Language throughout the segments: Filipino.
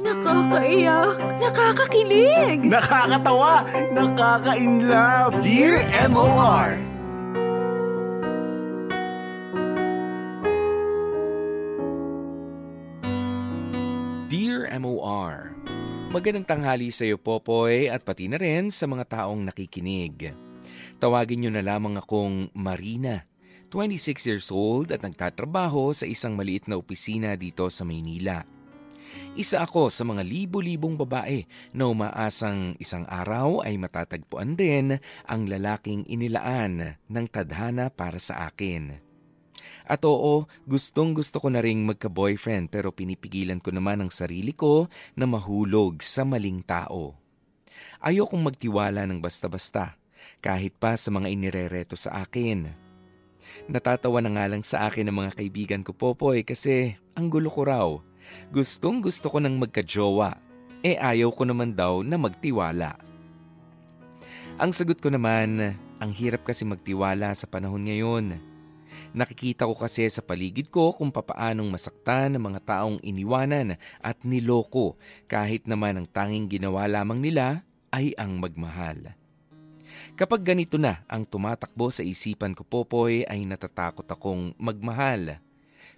Nakakaiyak, nakakakilig. Nakakatawa, nakaka-inlove. Dear MOR, Dear MOR, Magandang tanghali sa iyo Popoy at pati na rin sa mga taong nakikinig. Tawagin niyo na lamang akong Marina, 26 years old at nagtatrabaho sa isang maliit na opisina dito sa Maynila. Isa ako sa mga libo-libong babae na umaasang isang araw ay matatagpuan din ang lalaking inilaan ng tadhana para sa akin. At oo, gustong gusto ko na ring magka-boyfriend pero pinipigilan ko naman ang sarili ko na mahulog sa maling tao. Ayokong magtiwala ng basta-basta, kahit pa sa mga inirereto sa akin. Natatawa na nga lang sa akin ng mga kaibigan ko Popoy kasi ang gulo ko raw. Gustong gusto ko nang magka-jowa, eh ayaw ko naman daw na magtiwala. Ang sagot ko naman, ang hirap kasi magtiwala sa panahon ngayon. Nakikita ko kasi sa paligid ko kung papaanong masaktan ng mga taong iniwanan at niloko kahit naman ang tanging ginawa lamang nila ay ang magmahal. Kapag ganito na ang tumatakbo sa isipan ko Popoy ay natatakot akong magmahal.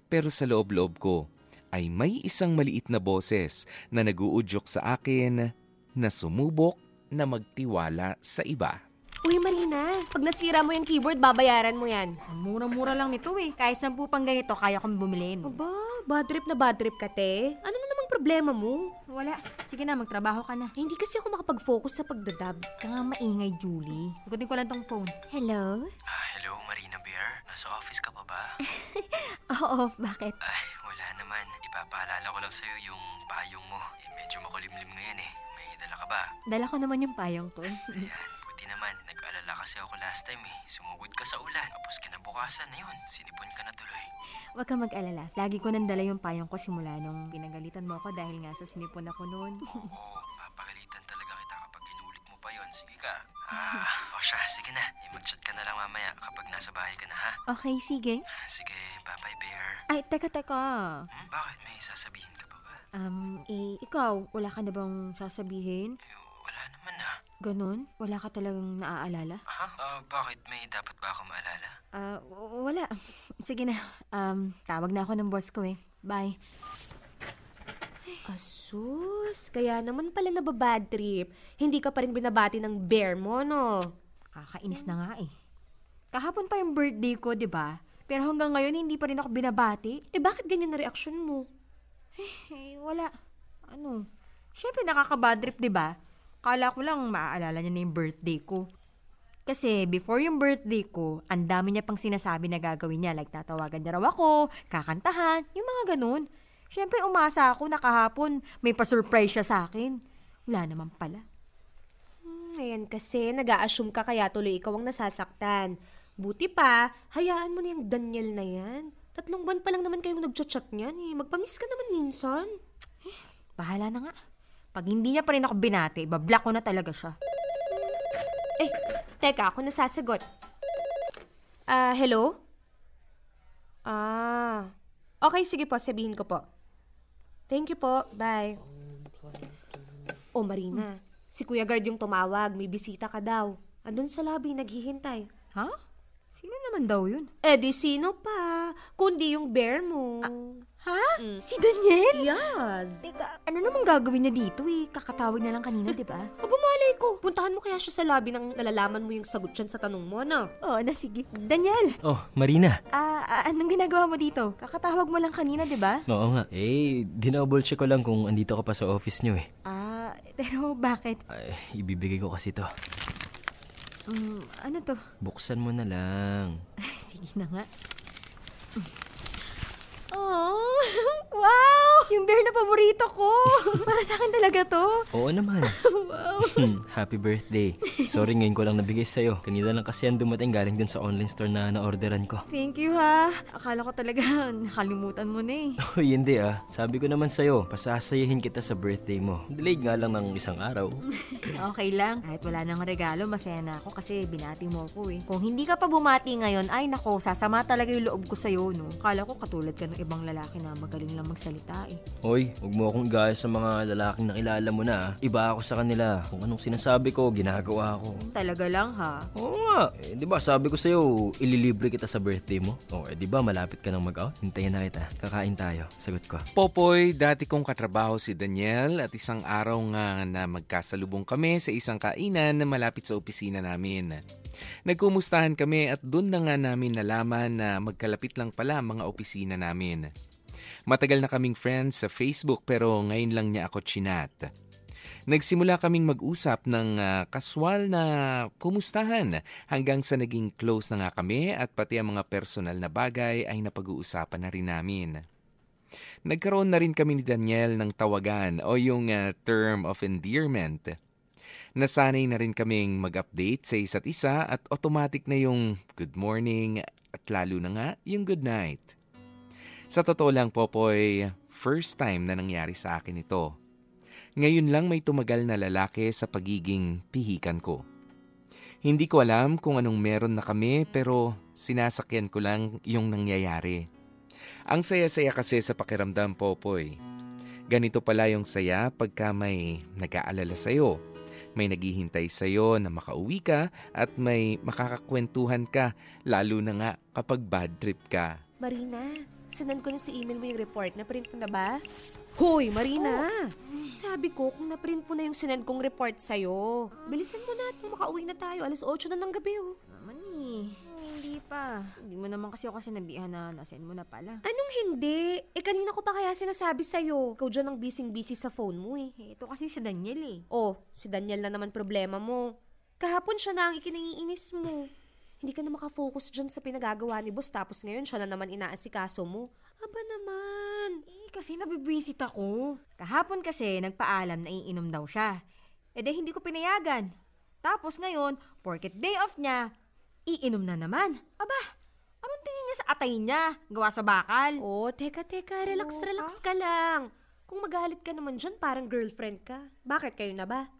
Pero sa loob-loob ko ay may isang maliit na boses na naguudyok sa akin na sumubok na magtiwala sa iba. Uy, Marina, pag nasira mo yung keyboard, babayaran mo yan. Mura-mura lang nito eh. Kahit sampu pang ganito, kaya kong bumilin. Aba, bad trip na bad trip ka, te. Ano na namang problema mo? Wala. Sige na, magtrabaho ka na. Eh, hindi kasi ako makapag-focus sa pagdadab. Ka nga maingay, Julie. Ikutin ko lang tong phone. Hello? Ah, hello, Marina Bear. Nasa office ka pa ba? Oo, bakit? Ay, wala naman. Ipapaalala ko lang sa'yo yung payong mo. Eh, medyo makulimlim ngayon eh. May dala ka ba? Dala ko naman yung payong ko. Ayan, buti naman. Nag-alala kasi ako last time eh. Sumugod ka sa ulan. Tapos kinabukasan na yun. Sinipon ka na tuloy. Huwag ka mag-alala. Lagi ko nang dala yung payong ko simula nung pinagalitan mo ako dahil nga sa sinipon ako noon. Oo, papagalitan talaga kita kapag inulit mo pa yon. Sige ka. Ah, o siya, sige na. Eh, mag-chat ka na lang mamaya kapag nasa bahay ka na ha. Okay, sige. Ah, Sige, bye-bye, Bear. Ay, teka, teka. Hmm? Bakit? May sasabihin ka pa ba? Um, eh, ikaw, wala ka na bang sasabihin? Eh, wala naman ah. Ganon? Wala ka talagang naaalala? Ha? Ah, bakit? May dapat ba ako maalala? Ah, w- wala. Sige na. Um, tawag na ako ng boss ko eh. Bye. Asus, kaya naman pala nababad trip. Hindi ka pa rin binabati ng bear mo, no? Kakainis na nga eh. Kahapon pa yung birthday ko, di ba? Pero hanggang ngayon, hindi pa rin ako binabati. Eh, bakit ganyan na reaksyon mo? Eh, wala. Ano? Siyempre, nakaka-bad trip, di ba? Kala ko lang maaalala niya na yung birthday ko. Kasi before yung birthday ko, ang dami niya pang sinasabi na gagawin niya. Like, tatawagan niya raw ako, kakantahan, yung mga ganun. Siyempre, umasa ako na kahapon may pa-surprise siya sa akin. Wala naman pala. Hmm, ayan kasi, nag assume ka kaya tuloy ikaw ang nasasaktan. Buti pa, hayaan mo na yung Daniel na yan. Tatlong buwan pa lang naman kayong nagchat-chat niyan eh. Magpamiss ka naman minsan. Bahala na nga. Pag hindi niya pa rin ako binati, bablock ko na talaga siya. Eh, teka, ako nasasagot. Ah, hello? Ah, okay, sige po, sabihin ko po. Thank you po, bye. Oh, Marina, si Kuya Guard yung tumawag, may bisita ka daw. Andun sa lobby, naghihintay. Ha? Sino naman daw yun? Eh di sino pa? Kundi yung bear mo. Ha? Si Daniel? yes. Teka, ano namang gagawin niya dito eh? Kakatawag na lang kanina, di ba? Aba, malay ko. Puntahan mo kaya siya sa lobby nang nalalaman mo yung sagot dyan sa tanong mo, no? Oo na, sige. Daniel, Oh, Marina. ah, ah, anong ginagawa mo dito? Kakatawag mo lang kanina, di ba? Oo nga. Eh, dinouble check ko lang kung andito ka pa sa office niyo eh. Ah, pero bakit? Ay, ibibigay ko kasi to. Um, ano to? Buksan mo na lang. Sige na nga. Oh, wow! Yung bear na paborito ko. Para sa akin talaga to. Oo naman. Wow. Hmm, Happy birthday. Sorry ngayon ko lang nabigay sa'yo. Kanina lang kasi yan dumating galing dun sa online store na na-orderan ko. Thank you ha. Akala ko talaga nakalimutan mo na eh. Uy, hindi ah. Sabi ko naman sa'yo, pasasayahin kita sa birthday mo. Delayed nga lang ng isang araw. Okay lang. Kahit wala nang regalo, masaya na ako kasi binati mo ako eh. Kung hindi ka pa bumati ngayon, ay nako, sasama talaga yung loob ko sa'yo, no? Kala ko katulad ka ng ibang lalaki na magaling lang magsalita eh. Hoy, huwag mo akong gaya sa mga lalaking nakilala mo na. ah. Iba ako sa kanila. Kung anong sinasabi ko, ginagawa ko. Talaga lang ha. Oo nga. Eh, di ba sabi ko sa'yo, ililibre kita sa birthday mo? Oo, eh, di ba malapit ka nang mag-out? Hintayin na kita. Kakain tayo. Sagot ko. Popoy, dati kong katrabaho si Daniel at isang araw nga na magkasalubong kami sa isang kainan na malapit sa opisina namin. Nagkumustahan kami at doon na nga namin nalaman na magkalapit lang pala ang mga opisina namin. Matagal na kaming friends sa Facebook pero ngayon lang niya ako chinat. Nagsimula kaming mag-usap ng ah, kaswal na kumustahan hanggang sa naging close na nga kami at pati ang mga personal na bagay ay napag-uusapan na rin namin. Nagkaroon na rin kami ni Daniel ng tawagan o yung ah, term of endearment. Nasanay na rin kaming mag-update sa isa't isa at automatic na yung good morning at lalo na nga yung good night. Sa totoo lang, Popoy, first time na nangyari sa akin ito. Ngayon lang may tumagal na lalaki sa pagiging pihikan ko. Hindi ko alam kung anong meron na kami pero sinasakyan ko lang yung nangyayari. Ang saya-saya kasi sa pakiramdam, Popoy. Ganito pala yung saya pagka may nag-aalala sa'yo. May naghihintay sa'yo na makauwi ka at may makakakwentuhan ka, lalo na nga kapag bad trip ka. Marina, sanan ko na sa email mo yung report. Na-print mo na ba? Hoy, Marina! Sabi ko, kung na-print mo na yung sinend kong report sa'yo, bilisan mo na at makauwi na tayo. Alas 8 na ng gabi, oh. Naman eh. Hindi pa. Hindi mo naman kasi ako sinabihan na nasend mo na pala. Anong hindi? Eh, kanina ko pa kaya sinasabi sa'yo. Ikaw dyan ang busy-busy sa phone mo, eh. Eh, ito kasi si Daniel eh. Oh, si Daniel na naman problema mo. Kahapon siya na ang ikinaiinis mo. Hindi ka na makafocus dyan sa pinagagawa ni boss tapos ngayon siya na naman inaasikaso mo. Aba naman. Eh, kasi nabibwisit ako. Kahapon kasi nagpaalam na iinom daw siya. Eh, di hindi ko pinayagan. Tapos ngayon, porket day off niya, iinom na naman. Aba, anong tingin niya sa atay niya? Gawa sa bakal? Oh, teka, teka. Relax, Oo, relax ka lang. Kung magalit ka naman dyan, parang girlfriend ka. Bakit kayo na ba?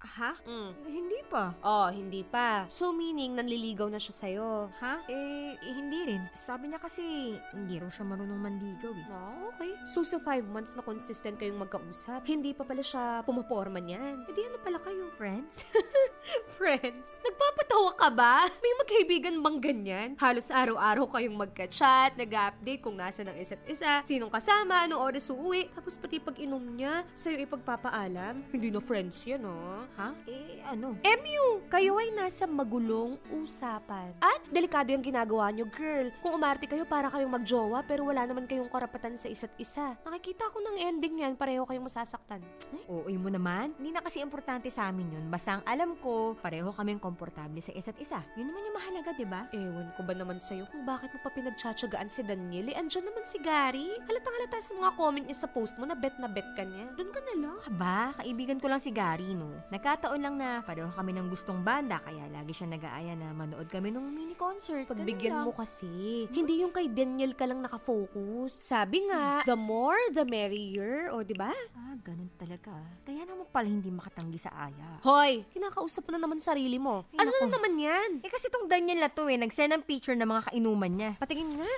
Ha? Mm. Hindi pa. Oh, hindi pa. So meaning, nanliligaw na siya sa'yo. Ha? Eh, eh, hindi rin. Sabi niya kasi, hindi raw siya marunong manligaw eh. Ah, okay. So sa five months na consistent kayong magkausap, hindi pa pala siya pumaporma niyan. E di ano pala kayo? Friends? Friends? Nagpapatawa ka ba? May magkaibigan bang ganyan? Halos araw-araw kayong magka-chat, nag-update kung nasa ng isa't isa, sinong kasama, anong oras uuwi, tapos pati pag inom niya, sa'yo ipagpapaalam. Hindi na friends yan, oh. Ha? Eh, ano? MU, kayo ay nasa magulong usapan. At delikado yung ginagawa nyo, girl. Kung umarte kayo para kayong magjowa pero wala naman kayong karapatan sa isa't isa. Nakikita ko ng ending yan, pareho kayong masasaktan. Oo, mo naman. Hindi na kasi importante sa amin yun. Basta ang alam ko, pareho kaming komportable sa isa't isa. Yun naman yung mahalaga, di ba? Ewan ko ba naman sa'yo kung bakit mo pa pinagtsatsagaan si Daniel? Eh, andyan naman si Gary. Halatang halata sa mga comment niya sa post mo na bet na bet ka niya. Doon ka na lang. Aba, kaibigan ko lang si Gary, no? Nagkataon lang na pareho kami ng gustong banda, kaya lagi siya nag-aaya na manood kami ng mini concert. Pagbigyan mo kasi. Hindi yung kay Daniel ka lang nakafocus. Sabi nga, the more, the merrier. O, di ba? Ah, ganun talaga. Kaya naman pala hindi makatanggi sa aya. Hoy, kinakausap na naman sarili mo. Ay, ano naku. na naman yan? Eh kasi tong Daniel na to eh, nagsend ng picture ng mga kainuman niya. Patingin nga.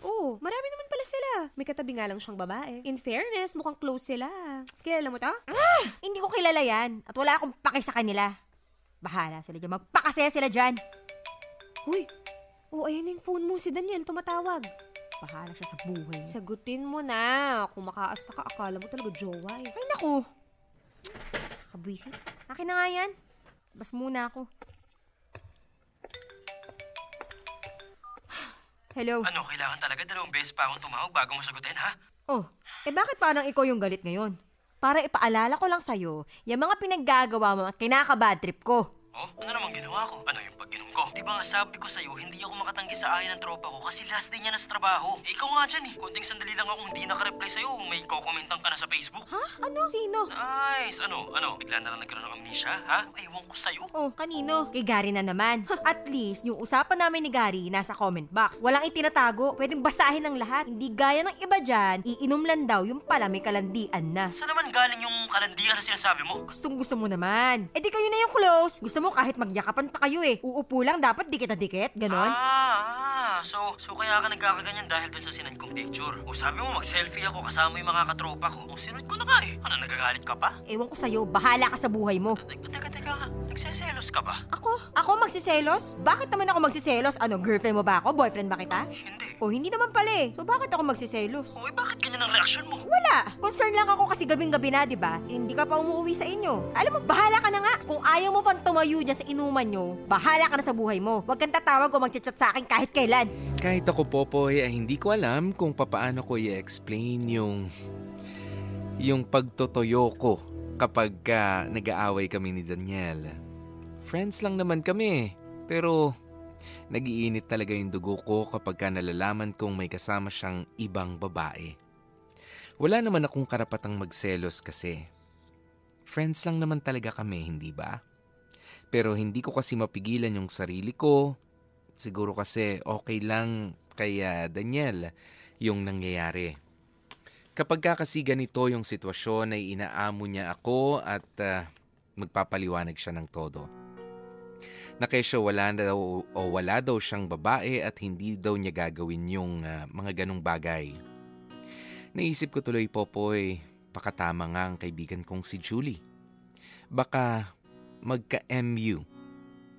Oo, marami naman pala sila. May katabi nga lang siyang babae. In fairness, mukhang close sila. Kilala mo to? Hindi ko kilala yan at wala akong pake sa kanila. Bahala sila dyan. Magpakasaya sila dyan. Uy, oh, ayan yung phone mo. Si Daniel tumatawag. Bahala siya sa buhay. Sagutin mo na. Kung makaasta ka, akala mo talaga jowa eh. Ay, naku. Kabwisit. Akin na nga yan. Bas muna ako. Hello. Ano, kailangan talaga dalawang beses pa akong tumawag bago mo sagutin, ha? Oh, eh bakit parang ikaw yung galit ngayon? Para ipaalala ko lang sa'yo, yung mga pinaggagawa mo at kinakabad trip ko. Oh, ano namang ginawa ko? Ano yung pag-inom ko? Di ba nga sabi ko sa'yo, hindi ako makatanggi sa aya ng tropa ko kasi last day niya na sa trabaho. Eh, ikaw nga dyan eh. Kunting sandali lang akong hindi nakareply sa'yo. May kokomentan ka na sa Facebook. Ha? Ano? Sino? Nice! Ano? Ano? Bigla na lang nagkaroon ng amnesia, ha? Ewan ko sa'yo. Oh, kanino? Kay Gary na naman. At least, yung usapan namin ni Gary nasa comment box. Walang itinatago. Pwedeng basahin ng lahat. Hindi gaya ng iba dyan, iinom lang daw, yung pala may kalandian na. Saan naman galing yung kalandian na sinasabi mo? Gustong gusto mo naman. Eh di kayo na yung close. Gusto mo kahit magyakapan pa kayo eh. Uupo lang, dapat dikit na dikit. Ganon. Ah, ah. So, so kaya ka nagkakaganyan dahil dun sa sinend kong picture. O sabi mo mag-selfie ako kasama yung mga katropa ko. O sinunod ko na nga eh. Ano, nagagalit ka pa? Ewan ko sa'yo, bahala ka sa buhay mo. Teka, teka, teka. Nagseselos ka ba? Ako? Ako magsiselos? Bakit naman ako magsiselos? Ano, girlfriend mo ba ako? Boyfriend ba kita? Hindi. O hindi naman pala eh. So bakit ako magsiselos? O eh, bakit ganyan ang reaksyon mo? Wala. Concern lang ako kasi gabing-gabi na, di ba? Hindi ka pa umuwi sa inyo. Alam mo, bahala ka na nga. Kung ayaw mo pang tumayo dyan sa inuman nyo, bahala ka na sa buhay mo. Huwag kang tatawag o magchat-chat sa akin kahit kailan. Kahit ako, Popoy, ay hindi ko alam kung papaano ko i-explain yung... yung pagtotoyo ko kapag ka nag-aaway kami ni Daniel. Friends lang naman kami, pero nagiinit talaga yung dugo ko kapag ka nalalaman kong may kasama siyang ibang babae. Wala naman akong karapatang magselos kasi. Friends lang naman talaga kami, hindi ba? Pero hindi ko kasi mapigilan yung sarili ko. Siguro kasi okay lang kay Daniel yung nangyayari. Kapag ka kasi ganito yung sitwasyon ay inaamo niya ako at ah, magpapaliwanag siya ng todo. Na kesyo wala daw o wala daw siyang babae at hindi daw niya gagawin yung ah, mga ganong bagay. Naisip ko tuloy, Popoy, pakatama nga ang kaibigan kong si Julie. Baka magka-MU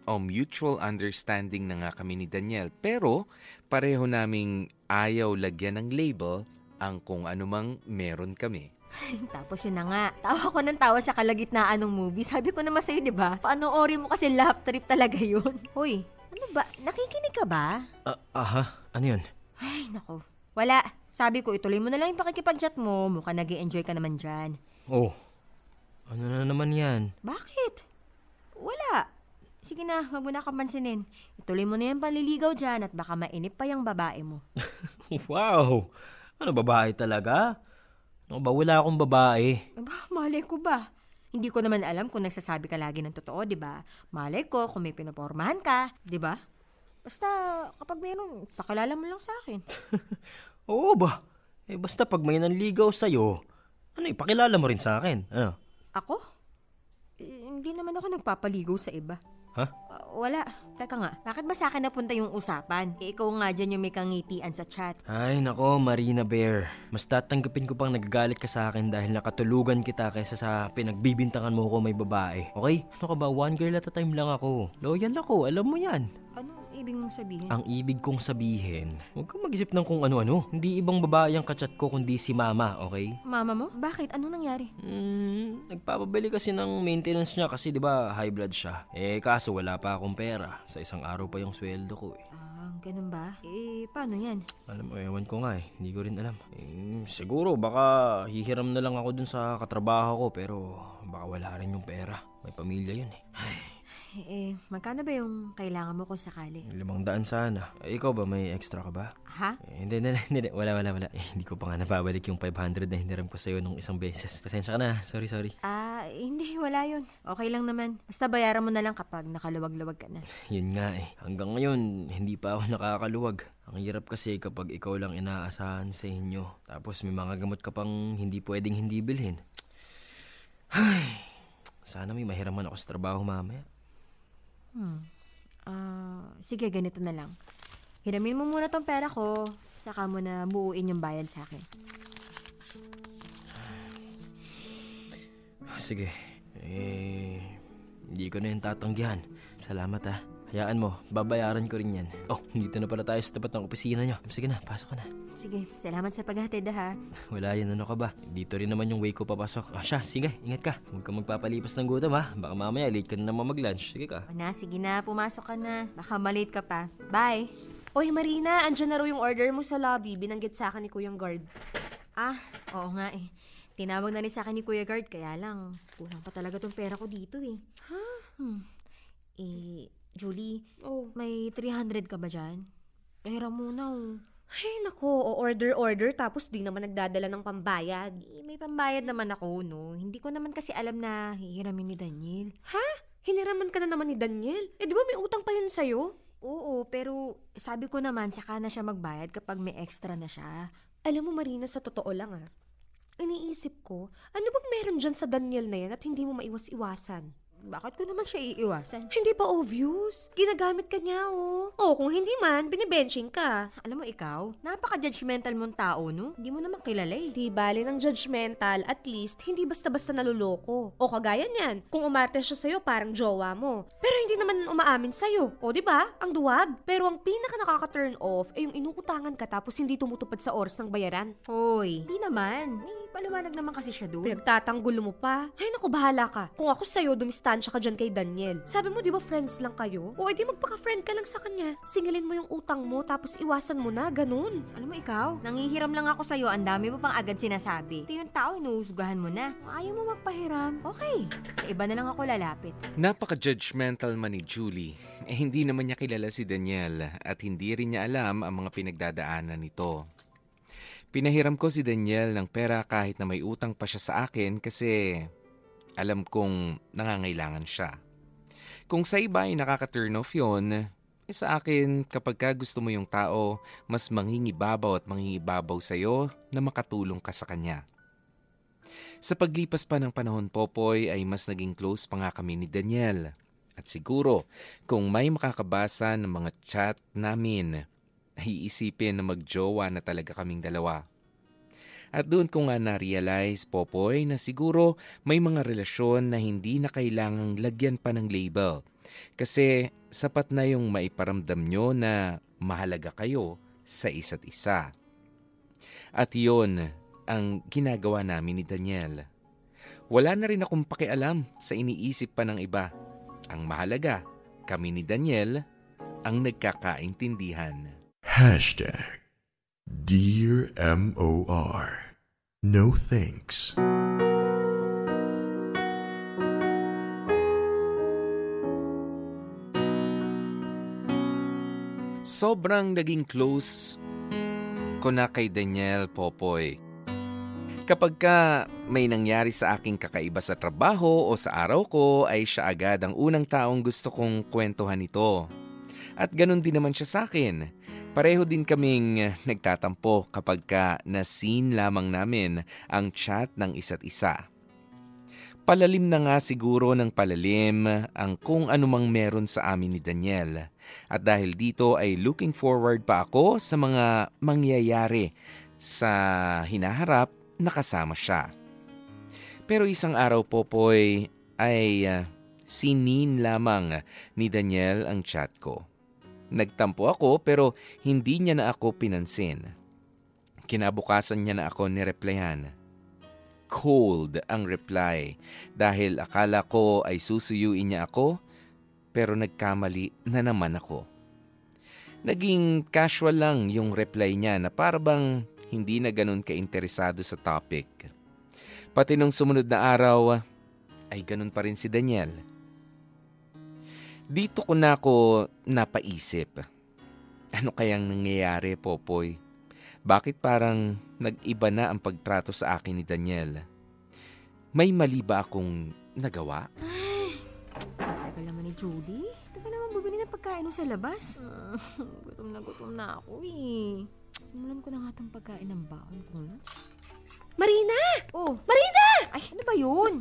o mutual understanding na nga kami ni Daniel pero pareho naming ayaw lagyan ng label ang kung anumang meron kami. Tapos yun na nga. Tawa ko ng tawa sa kalagitnaan ng movie. Sabi ko naman sa'yo, di ba? Paanoorin mo kasi laugh trip talaga yun. Hoy, ano ba? Nakikinig ka ba? Ah, aha, ano yun? Ay, nako. Wala. Sabi ko, ituloy mo na lang yung pakikipag-chat mo. Mukhang nag enjoy ka naman dyan. Oh, ano na naman yan? Bakit? Sige na, wag mo na kapansinin. Ituloy mo na yung paliligaw dyan at baka mainip pa yung babae mo. wow, ano babae talaga? Ano ba, wala akong babae. Aba, malay ko ba? Hindi ko naman alam kung nagsasabi ka lagi ng totoo, di ba? Malay ko kung may pinapormahan ka, di ba? Basta, kapag meron, pakilala mo lang sa akin. Oo ba? Eh basta pag may nanligaw sa'yo, ano ipakilala mo rin sa akin. Ano? Ako? Eh, hindi naman ako nagpapaligaw sa iba. Ha? Ah, wala. Teka nga, bakit ba sa akin napunta yung usapan? Eh, ikaw nga dyan yung may kangitian sa chat. Ay nako, Marina Bear. Mas tatanggapin ko pang nagagalit ka sa akin dahil nakatulugan kita kaysa sa pinagbibintangan mo ko may babae. Okay? Ano ka ba? One girl at a time lang ako. Loyal ako, alam mo yan. Anong ibig mong sabihin? Ang ibig kong sabihin, huwag kang mag-isip ng kung ano-ano. Hindi ibang babae ang kachat ko kundi si Mama, okay? Mama mo? Bakit? Anong nangyari? Hmm, nagpapabili kasi ng maintenance niya kasi 'di ba high blood siya. Eh kaso wala pa akong pera. Sa isang araw pa yung sweldo ko eh. Ah, ganun ba? Eh, paano yan? Alam mo, ewan ko nga eh. Hindi ko rin alam. Eh, siguro baka hihiram na lang ako dun sa katrabaho ko pero baka wala rin yung pera. May pamilya yun eh. Ay, Eh, magkano ba yung kailangan mo kung sakali? limang daan sana. Eh, ikaw ba may extra ka ba? Ha? Eh, hindi, hindi, hindi, hindi. Wala, wala, wala. Eh, hindi ko pa nga napabalik yung 500 na hiniram ko sa'yo nung isang beses. Pasensya ka na. Sorry, sorry. Ah, hindi, wala yun. Okay lang naman. Basta bayaran mo na lang kapag nakaluwag-luwag ka na. Yun nga eh. Hanggang ngayon, hindi pa ako nakakaluwag. Ang hirap kasi kapag ikaw lang inaasahan sa inyo. Tapos may mga gamot ka pang hindi pwedeng hindi bilhin. Ay, sana may mahiraman ako sa trabaho mamaya. Ah, sige, ganito na lang. Hiramin mo muna tong pera ko, saka mo na buuin yung bayad sa akin. Sige. Eh, hindi ko na yung tatanggihan. Salamat ah. Hayaan mo, babayaran ko rin yan. Oh, dito na pala tayo sa tapat ng opisina nyo. Sige na, pasok ka na. Sige, salamat sa paghatid ha. Wala yan, ano ka ba? Dito rin naman yung way ko papasok. Ah, siya, sige, ingat ka. Huwag ka magpapalipas ng gutom ha. Baka mamaya late ka na naman mag-lunch. Sige ka. O na, sige na, pumasok ka na. Baka malate ka pa. Bye! Oy Marina, andyan na raw yung order mo sa lobby. Binanggit sa akin ni Kuyang Guard. Ah, oo nga eh. Tinawag na rin sa akin ni Kuya Guard, kaya lang, kulang pa talaga tong pera ko dito eh. Ha? Hmm. Eh, Julie, Oh. may 300 ka ba dyan? Pera muna oh. Ay, nako, o-order-order tapos di naman nagdadala ng pambayad. Eh, may pambayad naman ako, no? Hindi ko naman kasi alam na hihiramin ni Daniel. Ha? Hiniraman ka na naman ni Daniel? Eh, di ba may utang pa yun sa'yo? Oo, pero sabi ko naman, saka na siya magbayad kapag may extra na siya. Alam mo, Marina, sa totoo lang ah. Iniisip ko, ano bang meron dyan sa Daniel na yan at hindi mo maiwas-iwasan? Bakit ko naman siya iiwasan? Hindi pa obvious. Ginagamit ka niya, oh. Oh, kung hindi man, binibenching ka. Alam mo ikaw, napaka-judgmental mong tao, no? Hindi mo naman kilala eh. Di bali ng judgmental, at least, hindi basta-basta naluloko. O kagaya niyan, kung umarte siya sa'yo, parang jowa mo. Pero hindi naman umaamin sa'yo. O di ba? Ang duwag. Pero ang pinaka nakaka-turn off ay yung inuutangan ka tapos hindi tumutupad sa oras ng bayaran. Hoy, hindi naman. May paliwanag naman kasi siya doon. Pinagtatanggol mo pa. Ay naku, bahala ka. Kung ako sa'yo, dumistansya ka dyan kay Daniel. Sabi mo, di ba friends lang kayo? O edi magpaka-friend ka lang sa kanya. Singilin mo yung utang mo, tapos iwasan mo na, ganun. Alam mo ikaw, nangihiram lang ako sa'yo, ang dami mo pang agad sinasabi. Ito yung tao, inuusgahan mo na. Ayaw mo magpahiram. Okay, sa iba na lang ako lalapit. Napaka-judgmental man ni Julie. Eh, hindi naman niya kilala si Daniel at hindi rin niya alam ang mga pinagdadaanan nito. Pinahiram ko si Daniel ng pera kahit na may utang pa siya sa akin kasi alam kong nangangailangan siya. Kung sa iba ay nakaka-turn off yun, eh sa akin kapag ka gusto mo yung tao, mas mangingibabaw at mangingibabaw sa'yo na makatulong ka sa kanya. Sa paglipas pa ng panahon, Popoy, ay mas naging close pa nga kami ni Daniel. At siguro, kung may makakabasa ng mga chat namin, ay iisipin na magjowa na talaga kaming dalawa. At doon ko nga na-realize, Popoy, na siguro may mga relasyon na hindi na kailangang lagyan pa ng label. Kasi sapat na yung maiparamdam nyo na mahalaga kayo sa isa't isa. At yon ang ginagawa namin ni Daniel. Wala na rin akong pakialam sa iniisip pa ng iba. Ang mahalaga, kami ni Daniel ang nagkakaintindihan. Hashtag Dear MOR. No thanks. Sobrang naging close ko na kay Daniel Popoy. Kapag ka may nangyari sa aking kakaiba sa trabaho o sa araw ko ay siya agad ang unang taong gusto kong kwentuhan ito. At ganun din naman siya sa akin. Pareho din kaming nagtatampo kapag ka na-scene lamang namin ang chat ng isa't isa. Palalim na nga siguro ng palalim ang kung anumang meron sa amin ni Daniel. At dahil dito ay looking forward pa ako sa mga mangyayari sa hinaharap na kasama siya. Pero isang araw po po'y ay uh, sinin lamang ni Daniel ang chat ko. Nagtampo ako pero hindi niya na ako pinansin. Kinabukasan niya na ako nireplyan. Cold ang reply dahil akala ko ay susuyuin niya ako pero nagkamali na naman ako. Naging casual lang yung reply niya na parabang hindi na ganun ka-interesado sa topic. Pati nung sumunod na araw, ay ganun pa rin si Daniel. Dito ko na ako napaisip. Ano kayang nangyayari, Popoy? Bakit parang nag-iba na ang pagtrato sa akin ni Daniel? May mali ba akong nagawa? Teka naman ni Julie. Teka naman bumili ng pagkain mo sa labas. Ah, gutom na gutom na ako eh. Simulan ko na nga itong pagkain ng baon ko na. Marina! Oh, Marina! ay ano ba yun?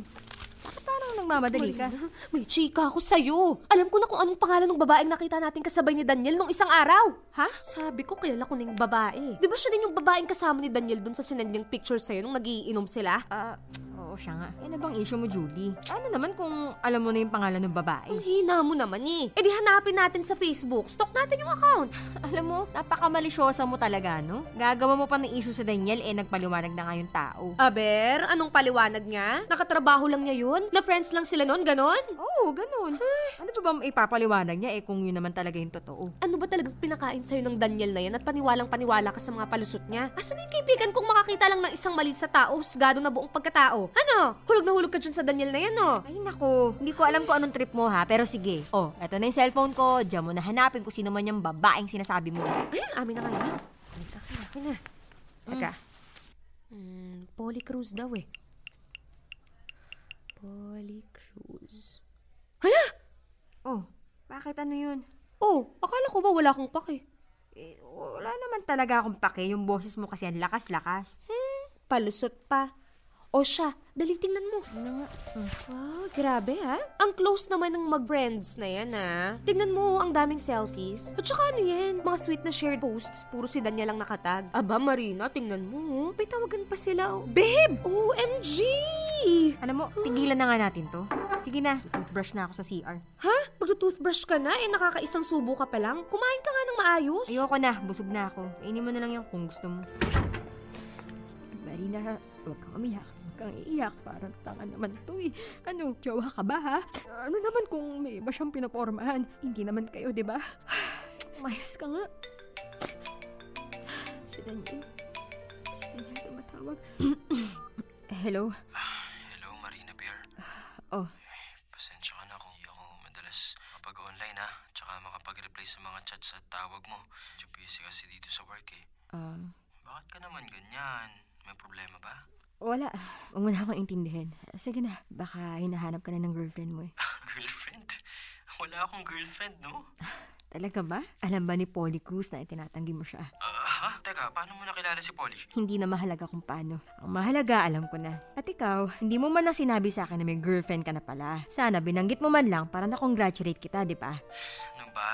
Parang nagmamadali ka? May chika ako sa'yo. Alam ko na kung anong pangalan ng babaeng nakita natin kasabay ni Daniel nung isang araw. Ha? Sabi ko, kilala ko na yung babae. Di ba siya din yung babaeng kasama ni Daniel dun sa sinend niyang picture sa'yo nung nagiinom sila? Ah, oo siya nga. Ano bang issue mo, Julie? Ano naman kung alam mo na yung pangalan ng babae? Ang hina mo naman eh. E di hanapin natin sa Facebook. Stalk natin yung account. Alam mo, napakamalisyosa mo talaga, no? Gagawa mo pa ng issue sa Daniel, eh nagpaliwanag na nga yung tao. Aber, anong paliwanag niya? Nakatrabaho lang niya yun? Na friends lang sila nun, ganon? Oo, ganun. Ano ba ba ipapaliwanag niya eh kung yun naman talaga yung totoo? Ano ba talagang pinakain sa'yo ng Daniel na yan at paniwalang paniwala ka sa mga palusot niya? Asan yung kaibigan kung makakita lang ng isang mali sa tao, husgado na buong pagkatao? Ano? Hulog na hulog ka dyan sa Daniel na yan, no? Ay nako, hindi ko alam kung anong trip mo ha, pero sige. Oh, eto na yung cellphone ko, diyan mo na hanapin kung sino man yung babaeng sinasabi mo. Ayun, amin na nga yan. Ka, akin na. Teka, Hmm, Polly Cruz daw eh. Polly Cruz. Hala! oh, bakit ano yun? Oh, akala ko ba wala kang pake? Eh, wala naman talaga akong pake, yung boses mo kasi ang lakas-lakas. Palusot pa. O siya, dali tingnan mo. Ano nga? Wow, grabe ha. Ang close naman ng mag-friends na yan ha. Tingnan mo, ang daming selfies. At saka ano yan, mga sweet na shared posts, puro si Danya lang nakatag. Aba, Marina, tingnan mo. May tawagan pa sila. oh. Babe! OMG! Alam mo, tigilan na nga natin to. Sige na, brush na ako sa CR. Ha? Magto-toothbrush ka na? Eh, nakakaisang subo ka pa lang? Kumain ka nga ng maayos. Ayoko na, busog na ako. Kainin mo na lang yung kung gusto mo. Marina, huwag kang umiyak. Kang iiyak. Parang tanga naman to eh. Ano, jowa ka ba ha? Ano naman kung may iba siyang pinapormahan? Hindi naman kayo, di ba? Mayos ka nga. Si Daniel. Si Daniel tumatawag. Hello? Hello, Marina Bear. Oh. Eh, pasensya ka na kung hindi ako madalas makapag-online ha. Tsaka makapag-reply sa mga chats at tawag mo. Medyo busy kasi dito sa work eh. Um, Bakit ka naman ganyan? May problema ba? Wala. Huwag mo na akong intindihin. Sige na, baka hinahanap ka na ng girlfriend mo eh. girlfriend? Wala akong girlfriend, no? Talaga ba? Alam ba ni Polly Cruz na itinatanggi mo siya? Ah, ha? Teka, paano mo nakilala si Polly? Hindi na mahalaga kung paano. Ang mahalaga, alam ko na. At ikaw, hindi mo man na sinabi sa akin na may girlfriend ka na pala. Sana binanggit mo man lang para na-congratulate kita, di ba? Ano ba?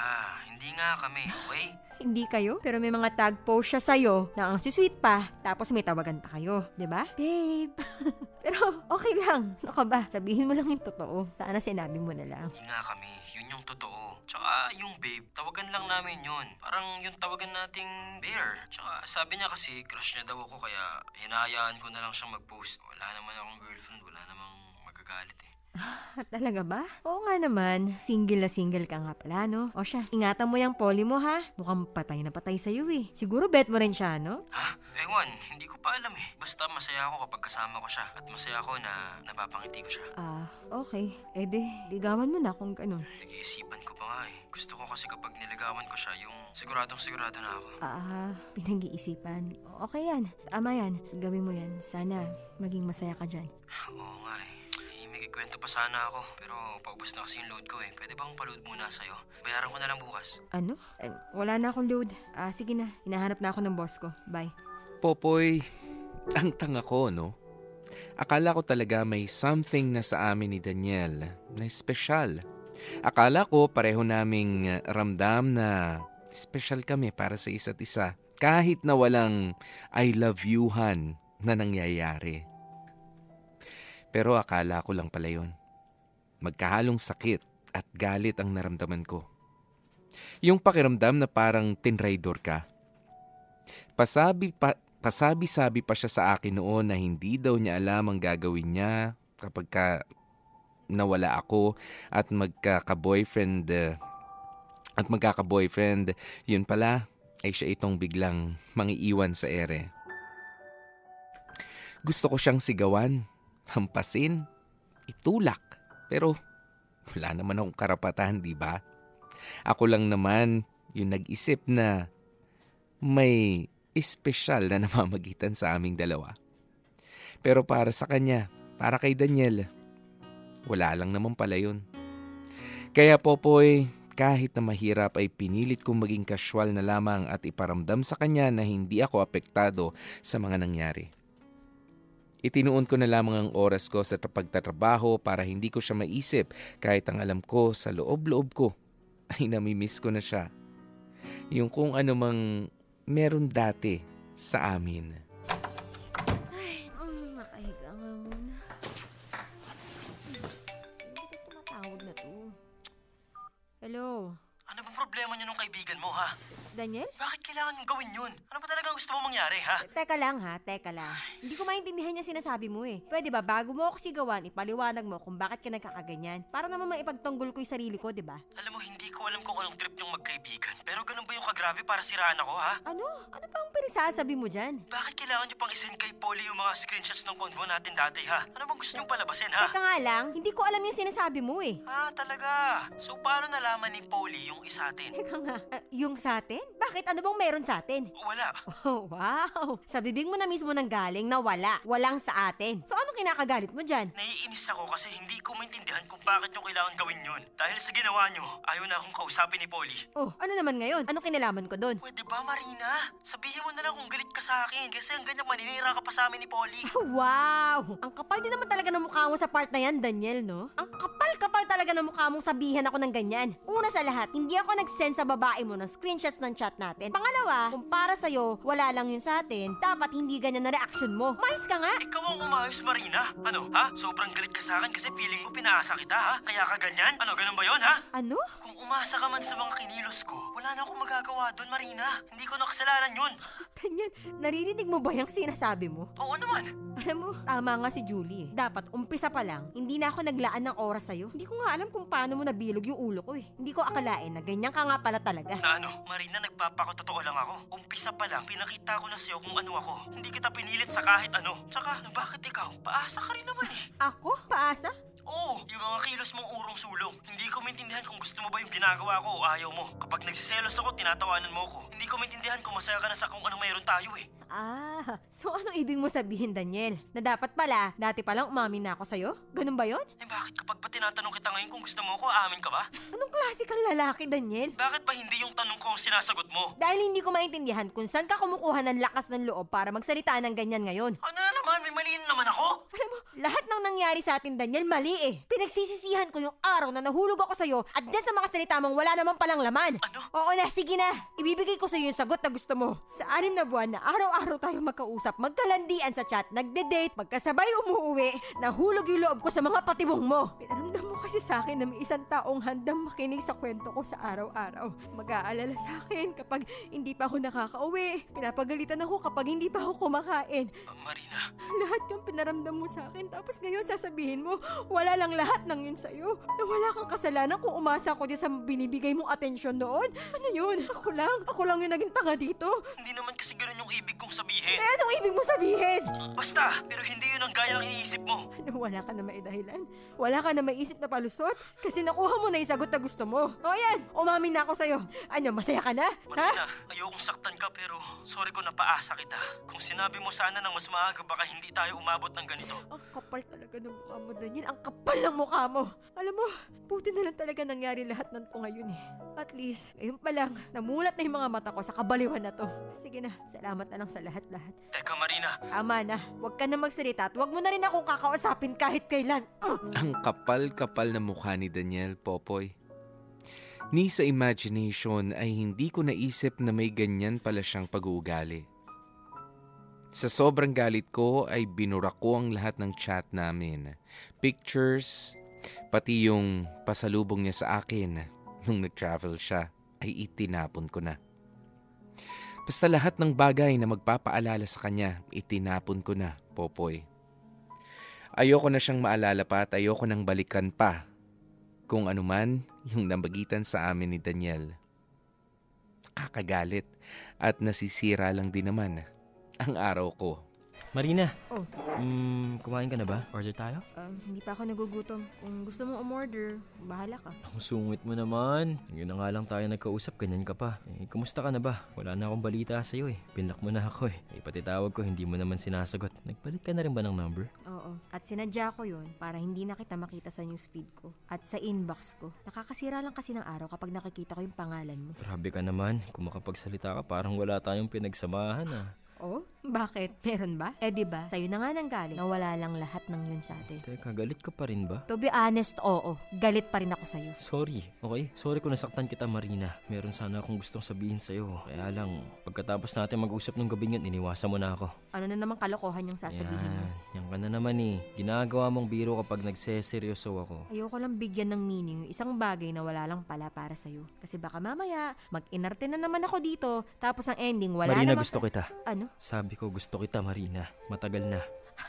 Hindi nga kami, okay? Hindi kayo, pero may mga tag post siya sa'yo na ang si sweet pa, tapos may tawagan pa kayo, di ba? Babe. pero okay lang. Ano ka ba? Sabihin mo lang yung totoo. Sana sinabi mo na lang. Hindi nga kami. Yun yung totoo. Tsaka yung babe, tawagan lang namin yun. Parang yung tawagan nating bear. Tsaka sabi niya kasi crush niya daw ako kaya hinahayaan ko na lang siyang mag-post. Wala naman akong girlfriend. Wala namang magagalit eh. Talaga ba? Oo nga naman. Single na single ka nga pala, no? O siya, ingatan mo yung poly mo, ha? Mukhang patay na patay sa'yo, eh. Siguro bet mo rin siya, no? Ha? Ewan, hindi ko pa alam eh. Basta masaya ako kapag kasama ko siya. At masaya ako na napapangiti ko siya. Ah, okay. Eh di, ligawan mo na kung ganun. Nag-iisipan ko pa nga eh. Gusto ko kasi kapag niligawan ko siya, yung siguradong sigurado na ako. Ah, pinag-iisipan. Okay yan. Tama yan. Gawin mo yan. Sana maging masaya ka dyan. Oo nga eh. Eh, may kikwento pa sana ako. Pero paubos na kasi yung load ko eh. Pwede bang paload muna sa'yo? Bayaran ko na lang bukas. Ano? Eh, wala na akong load. Ah, sige na. Hinahanap na ako ng boss ko. Bye. Popoy, ang tanga ko, no? Akala ko talaga may something na sa amin ni Daniel na espesyal. Akala ko pareho naming ramdam na espesyal kami para sa isa't isa. Kahit na walang I love you-han na nangyayari. Pero akala ko lang pala yun. Magkahalong sakit at galit ang naramdaman ko. Yung pakiramdam na parang tinraidor ka. Pasabi pa, pasabi-sabi pa siya sa akin noon na hindi daw niya alam ang gagawin niya kapag ka nawala ako at magkaka-boyfriend uh, at magkaka-boyfriend, yun pala ay siya itong biglang mangiiwan sa ere. Gusto ko siyang sigawan, hampasin, itulak. Pero wala naman akong karapatan, di ba? Ako lang naman yung nag-isip na may espesyal na namamagitan sa aming dalawa. Pero para sa kanya, para kay Daniel, wala lang naman pala yun. Kaya Popoy, kahit na mahirap ay pinilit kong maging casual na lamang at iparamdam sa kanya na hindi ako apektado sa mga nangyari. Itinuon ko na lamang ang oras ko sa pagtatrabaho para hindi ko siya maisip kahit ang alam ko sa loob-loob ko ay namimiss ko na siya. Yung kung ano mang meron dati sa amin. Ay, um, makahiga nga muna. Sino ba tumatawag na to? Hello? Ano bang problema niyo nung kaibigan mo, ha? Daniel? Bakit kailangan gawin yun? Ano ba talaga gusto mo mangyari, ha? Teka lang ha, teka lang. Hindi ko maintindihan yung sinasabi mo eh. Pwede ba, bago mo ako sigawan, ipaliwanag mo kung bakit ka nagkakaganyan? Para naman maipagtanggol ko yung sarili ko, di ba? Alam mo, hindi ko alam kung anong trip niyong magkaibigan. Pero ganun ba yung kagrabe para siraan ako, ha? Ano? Ano pa ang pinasasabi mo dyan? Bakit kailangan niyo pang isend kay Polly yung mga screenshots ng convo natin dati, ha? Ano bang gusto niyong palabasin, ha? Teka nga lang, hindi ko alam yung sinasabi mo eh. Ah, talaga. So, paano nalaman ni Polly yung isa atin? Teka nga, ah, yung sa atin? Atin? Bakit? Ano bang meron sa atin? Wala. Oh, wow! Sa bibig mo na mismo nang galing na wala. Walang sa atin. So ano kinakagalit mo dyan? Naiinis ako kasi hindi ko maintindihan kung bakit nyo kailangan gawin yun. Dahil sa ginawa nyo, ayaw na akong kausapin ni Polly. Oh, ano naman ngayon? Anong kinalaman ko doon? Pwede ba, Marina? Sabihin mo na lang kung galit ka sa akin kasi ang ganyan maninira ka pa sa amin ni Polly. Wow! Ang kapal din naman talaga ng mukha mo sa part na yan, Daniel, no? Ang kapal-kapal talaga ng mukha mong sabihan ako ng ganyan. Una sa lahat, hindi ako nag-send sa babae mo ng screenshots ng chat natin. Pangalawa, kung para sa'yo, wala lang yun sa atin, dapat hindi ganyan na reaction mo. Mais ka nga! Ikaw ang umayos, Marina. Ano, ha? Sobrang galit ka sa akin kasi feeling mo pinaasa kita, ha? Kaya ka ganyan? Ano, ganun ba yon ha? Ano? Kung umasa ka man sa mga kinilos ko, wala na akong magagawa doon, Marina. Hindi ko nakasalanan yun. Daniel, naririnig mo ba yung sinasabi mo? Oo naman. Alam mo, tama nga si Julie eh. Dapat umpisa pa lang, hindi na ako naglaan ng oras sa'yo. Hindi ko nga alam kung paano mo nabilog yung ulo ko eh. Hindi ko akalain na ganyan ka nga pala talaga. Na ano, Marina, nagpapakototoo lang ako. Umpisa pa lang, pinakita ko na sa'yo kung ano ako. Hindi kita pinilit sa kahit ano. Tsaka, bakit ikaw? Paasa ka rin naman eh. Ako? Paasa? Oo, yung mga kilos mong urong sulong. Hindi ko maintindihan kung gusto mo ba yung ginagawa ko o ayaw mo. Kapag nagsiselos ako, tinatawanan mo ko. Hindi ko maintindihan kung masaya ka na sa kung anong mayroon tayo eh. Ah, so anong ibig mo sabihin, Daniel? Na dapat pala, dati palang umamin na ako sa'yo? Ganun ba yon? Eh bakit kapag ba tinatanong kita ngayon kung gusto mo ko, amin ka ba? Anong klase kang lalaki, Daniel? Bakit ba hindi yung tanong ko ang sinasagot mo? Dahil hindi ko maintindihan kung saan ka kumukuha ng lakas ng loob para magsalita ng ganyan ngayon. Ano na naman, may maliin naman ako? Alam mo, lahat ng nangyari sa atin, Daniel, mali eh. Pinagsisisihan ko yung araw na nahulog ako sa'yo at dyan sa mga salita mong wala naman palang laman. Ano? Oo na, sige na. Ibibigay ko sa'yo yung sagot na gusto mo. Sa anim na buwan na araw-araw tayo magkausap, magkalandian sa chat, nagde-date, magkasabay umuwi, nahulog yung loob ko sa mga patibong mo. Pinaramdam mo kasi sa akin na may isang taong handang makinig sa kwento ko sa araw-araw. Mag-aalala sa akin kapag hindi pa ako nakakauwi. Pinapagalitan ako kapag hindi pa ako kumakain. Ah, Marina, Lahat yung pinaramdam mo sa akin tapos ngayon sasabihin mo, wala lang lahat ng yun sa'yo. Na wala kang kasalanan kung umasa ako din sa binibigay mong atensyon noon. Ano yun? Ako lang. Ako lang yung naging tanga dito. hindi naman kasi ganun yung ibig kong sabihin. Eh anong ibig mo sabihin? Basta, pero hindi yun ang gaya ng iniisip mo. Ano, wala ka na maidahilan? Wala ka na maisip na palusot? Kasi nakuha mo na yung sagot na gusto mo. O yan, umamin na ako sa'yo. Ano, masaya ka na? Ha? Marina, ayokong saktan ka pero sorry ko napaasa kita. Kung sinabi mo sana ng mas maaga baka hindi tayo umabot ng ganito. Ang kapal talaga ng mukha mo, Daniel. Ang kapal ng mukha mo. Alam mo, buti na lang talaga nangyari lahat ng to ngayon eh. At least, ngayon pa lang, namulat na yung mga mata ko sa kabaliwan na to. Sige na, salamat na lang sa lahat-lahat. Teka Marina, Tama na, huwag ka na magsalita at huwag mo na rin akong kakausapin kahit kailan. Uh! Ang kapal-kapal na mukha ni Daniel Popoy. Ni sa imagination ay hindi ko naisip na may ganyan pala siyang pag-uugali. Sa sobrang galit ko ay binura ko ang lahat ng chat namin. Pictures, pati yung pasalubong niya sa akin nung nag-travel siya ay itinapon ko na. Basta lahat ng bagay na magpapaalala sa kanya, itinapon ko na, Popoy. Ayoko na siyang maalala pa at ayoko nang balikan pa kung anuman yung namagitan sa amin ni Daniel. Kakagalit at nasisira lang din naman ang araw ko. Marina, Oh, mm, kumain ka na ba? Order tayo? um, hindi pa ako nagugutom. Kung gusto mo umorder, bahala ka. Ang sungit mo naman. Yun na nga lang tayo nagkausap, ganyan ka pa. Eh, kumusta ka na ba? Wala na akong balita sa'yo eh. Pinlock mo na ako eh. Eh, pati tawag ko, hindi mo naman sinasagot. Nagpalit ka na rin ba ng number? Oo. At sinadya ko yun para hindi na kita makita sa newsfeed ko at sa inbox ko. Nakakasira lang kasi ng araw kapag nakikita ko yung pangalan mo. Grabe ka naman. Kung makapagsalita ka, parang wala tayong pinagsamahan ah. Oh? Bakit? Meron ba? Eh di ba? Sa'yo na nga nang galing na wala lang lahat ng yun sa atin. Teka, galit ka pa rin ba? To be honest, oo. Galit pa rin ako sa'yo. Sorry, okay? Sorry kung nasaktan kita, Marina. Meron sana akong gustong sabihin sa'yo. Kaya lang, pagkatapos natin mag-usap ng gabing yun, iniwasan mo na ako. Ano na naman kalokohan yung sasabihin mo? Yan, yan ka na naman eh. Ginagawa mong biro kapag nagseseryoso ako. Ayoko lang bigyan ng meaning yung isang bagay na wala lang pala para sa'yo. Kasi baka mamaya, mag-inarte na naman ako dito, tapos ang ending, wala Marina, naman... gusto kita. Ano? Sabi ko gusto kita, Marina. Matagal na.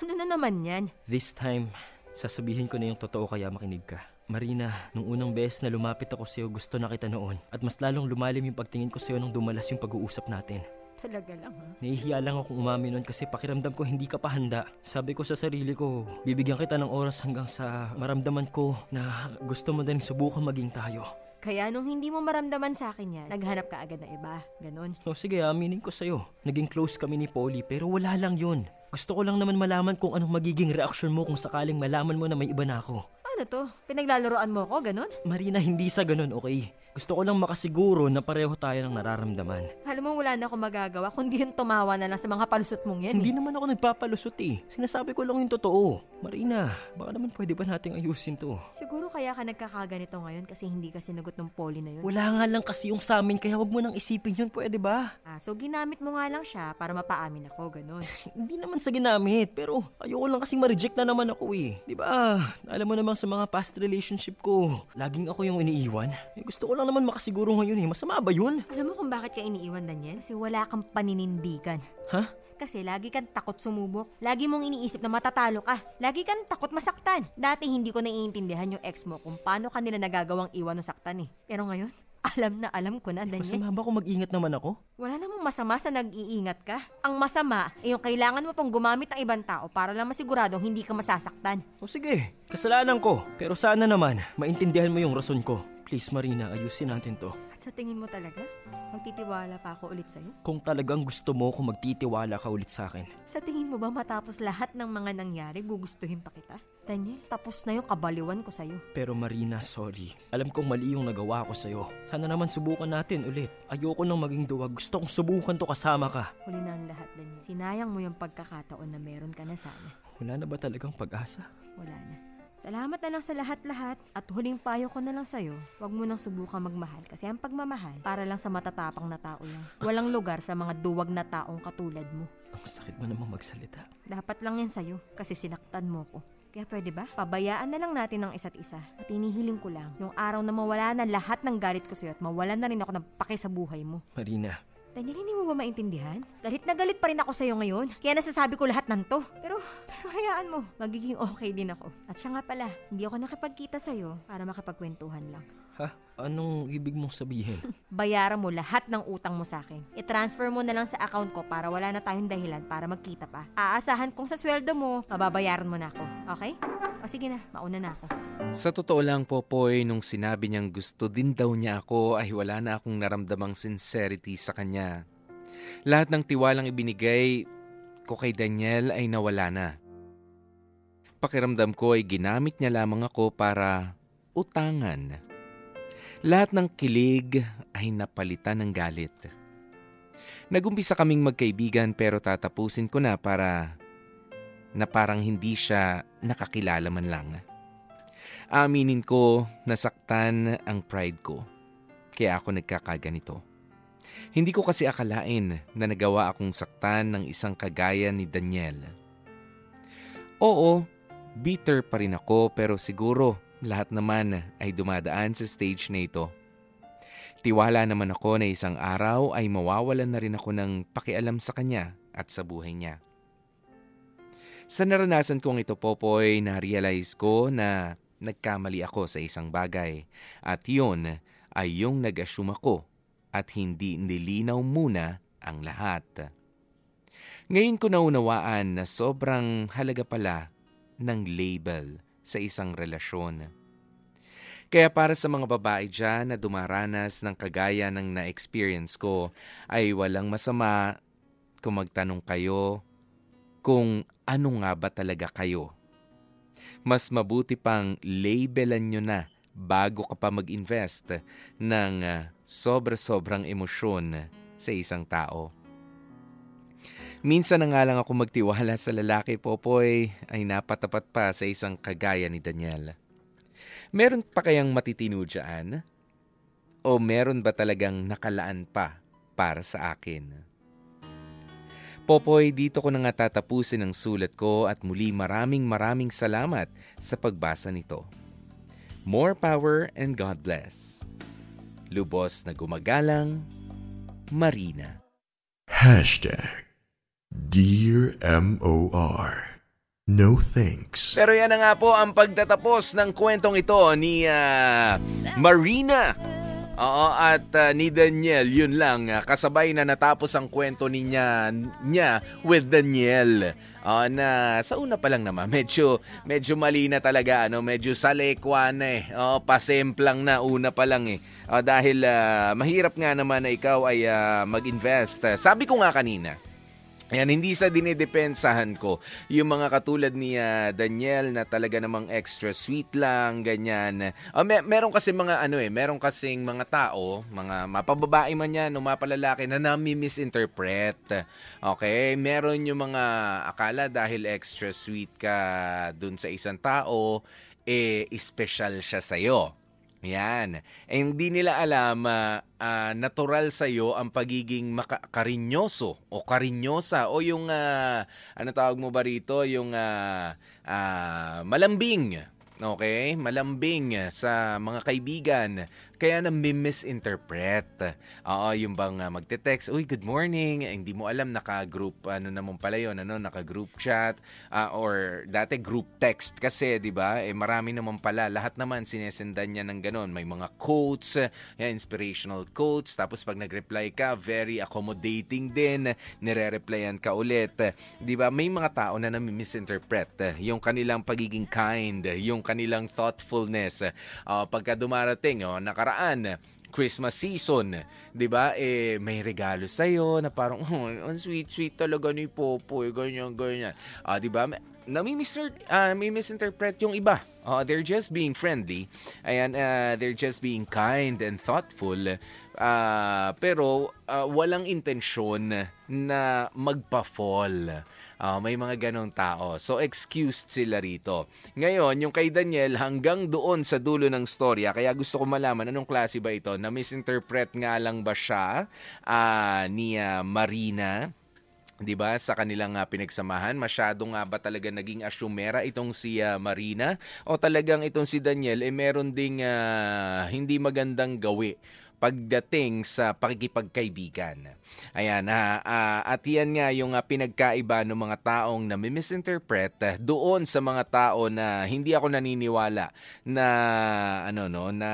Ano na naman yan? This time, sasabihin ko na yung totoo kaya makinig ka. Marina, nung unang beses na lumapit ako sa'yo, gusto na kita noon. At mas lalong lumalim yung pagtingin ko sa'yo nung dumalas yung pag-uusap natin. Talaga lang ha? Nahihiya lang akong umamin nun kasi pakiramdam ko hindi ka pa handa. Sabi ko sa sarili ko, bibigyan kita ng oras hanggang sa maramdaman ko na gusto mo din subukan maging tayo. Kaya nung hindi mo maramdaman sa akin yan, naghanap ka agad ng iba. Ganon. O sige, aminin ko sa'yo. Naging close kami ni Polly pero wala lang yun. Gusto ko lang naman malaman kung anong magiging reaksyon mo kung sakaling malaman mo na may iba na ako. Ano to? Pinaglalaroan mo ako, ganon? Marina, hindi sa ganun, okay? Gusto ko lang makasiguro na pareho tayo ng nararamdaman. Alam mo, wala na akong magagawa kundi yung tumawa na lang sa mga palusot mong yan. Hindi eh. naman ako nagpapalusot eh. Sinasabi ko lang yung totoo. Marina, baka naman pwede ba nating ayusin to? Siguro kaya ka nagkakaganito ngayon kasi hindi ka sinagot ng poli na yun. Wala nga lang kasi yung sa amin kaya wag mo nang isipin yun, pwede ba? Ah, so ginamit mo nga lang siya para mapaamin ako, ganon. Hindi naman sa ginamit, pero ayoko lang kasi ma-reject na naman ako eh. Di ba? Alam mo namang sa mga past relationship ko, laging ako yung iniiwan. Eh, gusto ko lang naman makasiguro ngayon eh. Masama ba yun? Alam mo kung bakit ka iniiwan, Daniel? Kasi wala kang paninindigan. Ha? Kasi lagi kang takot sumubok. Lagi mong iniisip na matatalo ka. Lagi kang takot masaktan. Dati hindi ko naiintindihan yung ex mo kung paano kanila nagagawang iwan o saktan eh. Pero ngayon, alam na alam ko na, Daniel. Masama ba kung mag-ingat naman ako? Wala namang masama sa nag-iingat ka. Ang masama ay yung kailangan mo pang gumamit ng ibang tao para lang masiguradong hindi ka masasaktan. O sige, kasalanan ko. Pero sana naman, maintindihan mo yung rason ko. Please Marina, ayusin natin to. At sa tingin mo talaga, magtitiwala pa ako ulit sa'yo? Kung talagang gusto mo kung magtitiwala ka ulit sa akin. Sa tingin mo ba matapos lahat ng mga nangyari, gugustuhin pa kita? Daniel, tapos na yung kabaliwan ko sa'yo. Pero Marina, sorry. Alam kong mali yung nagawa ko sa'yo. Sana naman subukan natin ulit. Ayoko nang maging duwag. Gusto kong subukan to kasama ka. Huli na ang lahat, Daniel. Sinayang mo yung pagkakataon na meron ka na sana. Wala na ba talagang pag-asa? Wala na. Salamat na lang sa lahat-lahat at huling payo ko na lang sa'yo, huwag mo nang subukan magmahal kasi ang pagmamahal para lang sa matatapang na tao yan. Walang lugar sa mga duwag na taong katulad mo. Ang sakit mo namang magsalita. Dapat lang yan sa'yo kasi sinaktan mo ko. Kaya pwede ba? Pabayaan na lang natin ang isa't isa. At inihiling ko lang, yung araw na mawala na lahat ng galit ko sa'yo at mawala na rin ako ng pake sa buhay mo. Marina, Daniel, hindi mo ba maintindihan? Galit na galit pa rin ako sa'yo ngayon. Kaya nasasabi ko lahat ng to. Pero, pero hayaan mo. Magiging okay din ako. At siya nga pala, hindi ako nakipagkita sa'yo para makipagkwentuhan lang. ha? Anong ibig mong sabihin? Bayaran mo lahat ng utang mo sa akin. I-transfer mo na lang sa account ko para wala na tayong dahilan para magkita pa. Aasahan kong sa sweldo mo, mababayaran mo na ako. Okay? O sige na, mauna na ako. Sa totoo lang, Popoy, nung sinabi niyang gusto din daw niya ako ay wala na akong naramdamang sincerity sa kanya. Lahat ng tiwalang ibinigay ko kay Daniel ay nawala na. Pakiramdam ko ay ginamit niya lamang ako para utangan. Lahat ng kilig ay napalitan ng galit. Nagumpisa kaming magkaibigan pero tatapusin ko na para na parang hindi siya nakakilala man lang. Aminin ko, nasaktan ang pride ko. Kaya ako nagkakaganito. Hindi ko kasi akalain na nagawa akong saktan ng isang kagaya ni Daniel. Oo, bitter pa rin ako pero siguro lahat naman ay dumadaan sa stage na ito. Tiwala naman ako na isang araw ay mawawalan na rin ako ng pakialam sa kanya at sa buhay niya. Sa naranasan kong ito, Popoy, na-realize ko na nagkamali ako sa isang bagay at yun ay yung nag-assume ako at hindi nilinaw muna ang lahat. Ngayon ko naunawaan na sobrang halaga pala ng label sa isang relasyon. Kaya para sa mga babae dyan na dumaranas ng kagaya ng na-experience ko, ay walang masama kung magtanong kayo kung ano nga ba talaga kayo. Mas mabuti pang labelan nyo na bago ka pa mag-invest ng ah, sobra-sobrang emosyon sa isang tao. Minsan na nga lang ako magtiwala sa lalaki, Popoy, ay napatapat pa sa isang kagaya ni Daniel. Meron pa kayang matitino dyan? O meron ba talagang nakalaan pa para sa akin? Popoy, dito ko na nga tatapusin ang sulat ko at muli maraming maraming salamat sa pagbasa nito. More power and God bless. Lubos na gumagalang, Marina. Hashtag Dear M.O.R. No thanks. Pero yan na nga po ang pagtatapos ng kwentong ito ni ah, Marina Oo, at ah, ni Daniel, yun lang. ah, kasabay na natapos ang kwento niya, niya with Daniel. Ah, na sa una pa lang naman, medyo, medyo mali na talaga, ano, medyo salekwa na eh. Oh, pasemplang na, una pa lang eh. Ah, dahil ah, mahirap nga naman na ikaw ay ah, mag-invest. Sabi ko nga kanina, Ayan, hindi sa dinidepensahan ko. Yung mga katulad ni ah, Daniel na talaga namang extra sweet lang, ganyan. Ah, me- meron kasi mga ano eh, meron kasing mga tao, mga mapababae man yan o mapalalaki na nami-misinterpret. Okay? Meron yung mga akala dahil extra sweet ka dun sa isang tao, eh, special siya sa'yo. Yan. Eh, hindi nila alam ah, ah, natural sa iyo ang pagiging maka- karinyoso o karinyosa o yung ah, ano tawag mo ba rito yung ah, ah, malambing. Okay? Malambing sa mga kaibigan. Kaya na misinterpret. Oo, yung bang ah, magte-text, uy, good morning. Eh, hindi mo alam, naka-group, ano naman pala yun, ano, naka-group chat, ah, or dati group text kasi, di ba? Eh, marami naman pala. Lahat naman sinesendan niya ng ganun. May mga quotes, yeah, inspirational quotes. Tapos pag nag-reply ka, very accommodating din. Nire-replyan ka ulit. Di ba? May mga tao na nami-misinterpret yung kanilang pagiging kind, yung kanilang thoughtfulness. Ah, pagka dumarating, oh, nakaraan, Christmas season, 'di ba? Eh may regalo sa na parang oh, ang sweet sweet talaga ni Popoy, ganyan ganyan. Ah, 'di ba? Nami Mr. ah, may misinterpret yung iba. Ah, they're just being friendly. Ayan, ah, they're just being kind and thoughtful. Ah, pero ah, walang intensyon na magpa-fall. Ah, may mga ganong tao. So, excused sila rito. Ngayon, yung kay Daniel, hanggang doon sa dulo ng storya, kaya gusto ko malaman anong klase ba ito, na misinterpret nga lang ba siya ah, ni ah, Marina? 'di ba sa kanilang ah, pinagsamahan masyado nga ba talaga naging asyumera itong si ah, Marina o talagang itong si Daniel eh meron ding ah, hindi magandang gawi pagdating sa pakikipagkaibigan. Ayan, ah, ah, at yan nga yung ah, pinagkaiba ng mga taong na misinterpret ah, doon sa mga tao na hindi ako naniniwala na ano no na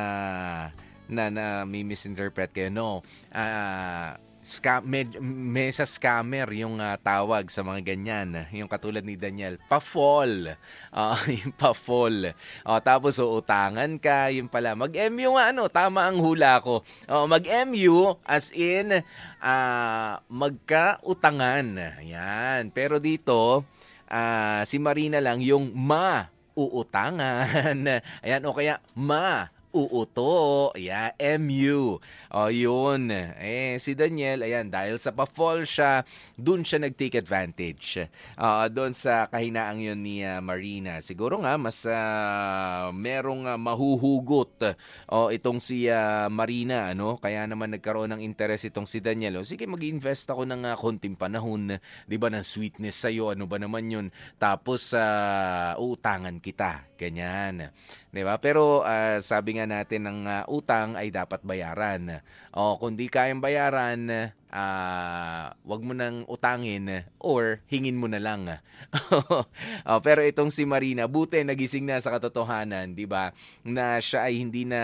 na na may misinterpret kayo no. Ah scam med, may sa scammer yung ah, tawag sa mga ganyan yung katulad ni Daniel pa-fall. Ah, yung pa-fall. Oh, tapos uutangan ka yung pala. mag-MU nga ano tama ang hula ko. Oh, mag-MU as in ah, magkautangan. Yan pero dito ah, si Marina lang yung ma uutangan ayan o kaya ma uuto. Yeah, MU. O, yun. Eh, si Daniel, ayan, dahil sa pa-fall siya, dun siya nag-take advantage. Uh, doon sa kahinaang yun ni ah, Marina. Siguro nga, mas ah, merong ah, mahuhugot o itong si ah, Marina, ano? Kaya naman nagkaroon ng interest itong si Daniel. O, sige, mag-invest ako ng ah, konting panahon, di ba, ng sweetness sa'yo. Ano ba naman yun? Tapos, uh, uutangan kita. Ganyan. 'Di ba? Pero ah, sabi nga natin ng ah, utang ay dapat bayaran. O kung di kayang bayaran, ah, wag mo nang utangin or hingin mo na lang. oh, pero itong si Marina, buti nagising na sa katotohanan, 'di ba? Na siya ay hindi na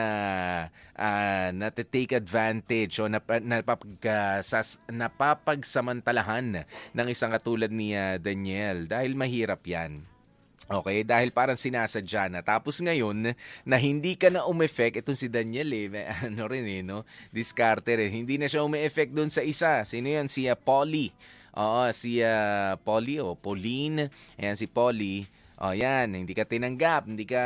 ah, nate-take advantage o nap, napapag, sas, napapagsamantalahan ng isang katulad ni ah, Daniel dahil mahirap 'yan. Okay, dahil parang sinasadya na. Tapos ngayon, na hindi ka na umeffect, itong si Daniel eh, ano rin eh, no? Diskarte rin. Hindi na siya umeffect doon sa isa. Sino yan? Si uh, Polly. Oo, si uh, Polly o Pauline. Ayan, si Polly. O yan, hindi ka tinanggap, hindi ka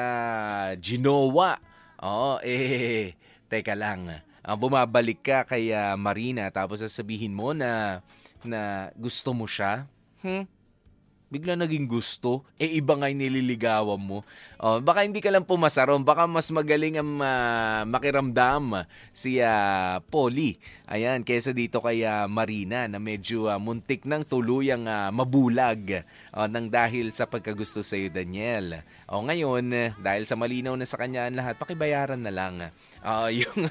ginowa. Oo, eh, teka lang. Uh, bumabalik ka kay uh, Marina tapos sasabihin mo na na gusto mo siya. Hmm? Bigla naging gusto, eh iba nga nililigawan mo. Oh, baka hindi ka lang pumasaron, baka mas magaling ang uh, makiramdam si uh, Polly. Ayan, kaysa dito kay uh, Marina na medyo uh, muntik ng tuluyang uh, mabulag uh, nang dahil sa pagkagusto sa iyo, Daniel. O oh, ngayon, dahil sa malinaw na sa kanya ang lahat, pakibayaran na lang. Uh, yung,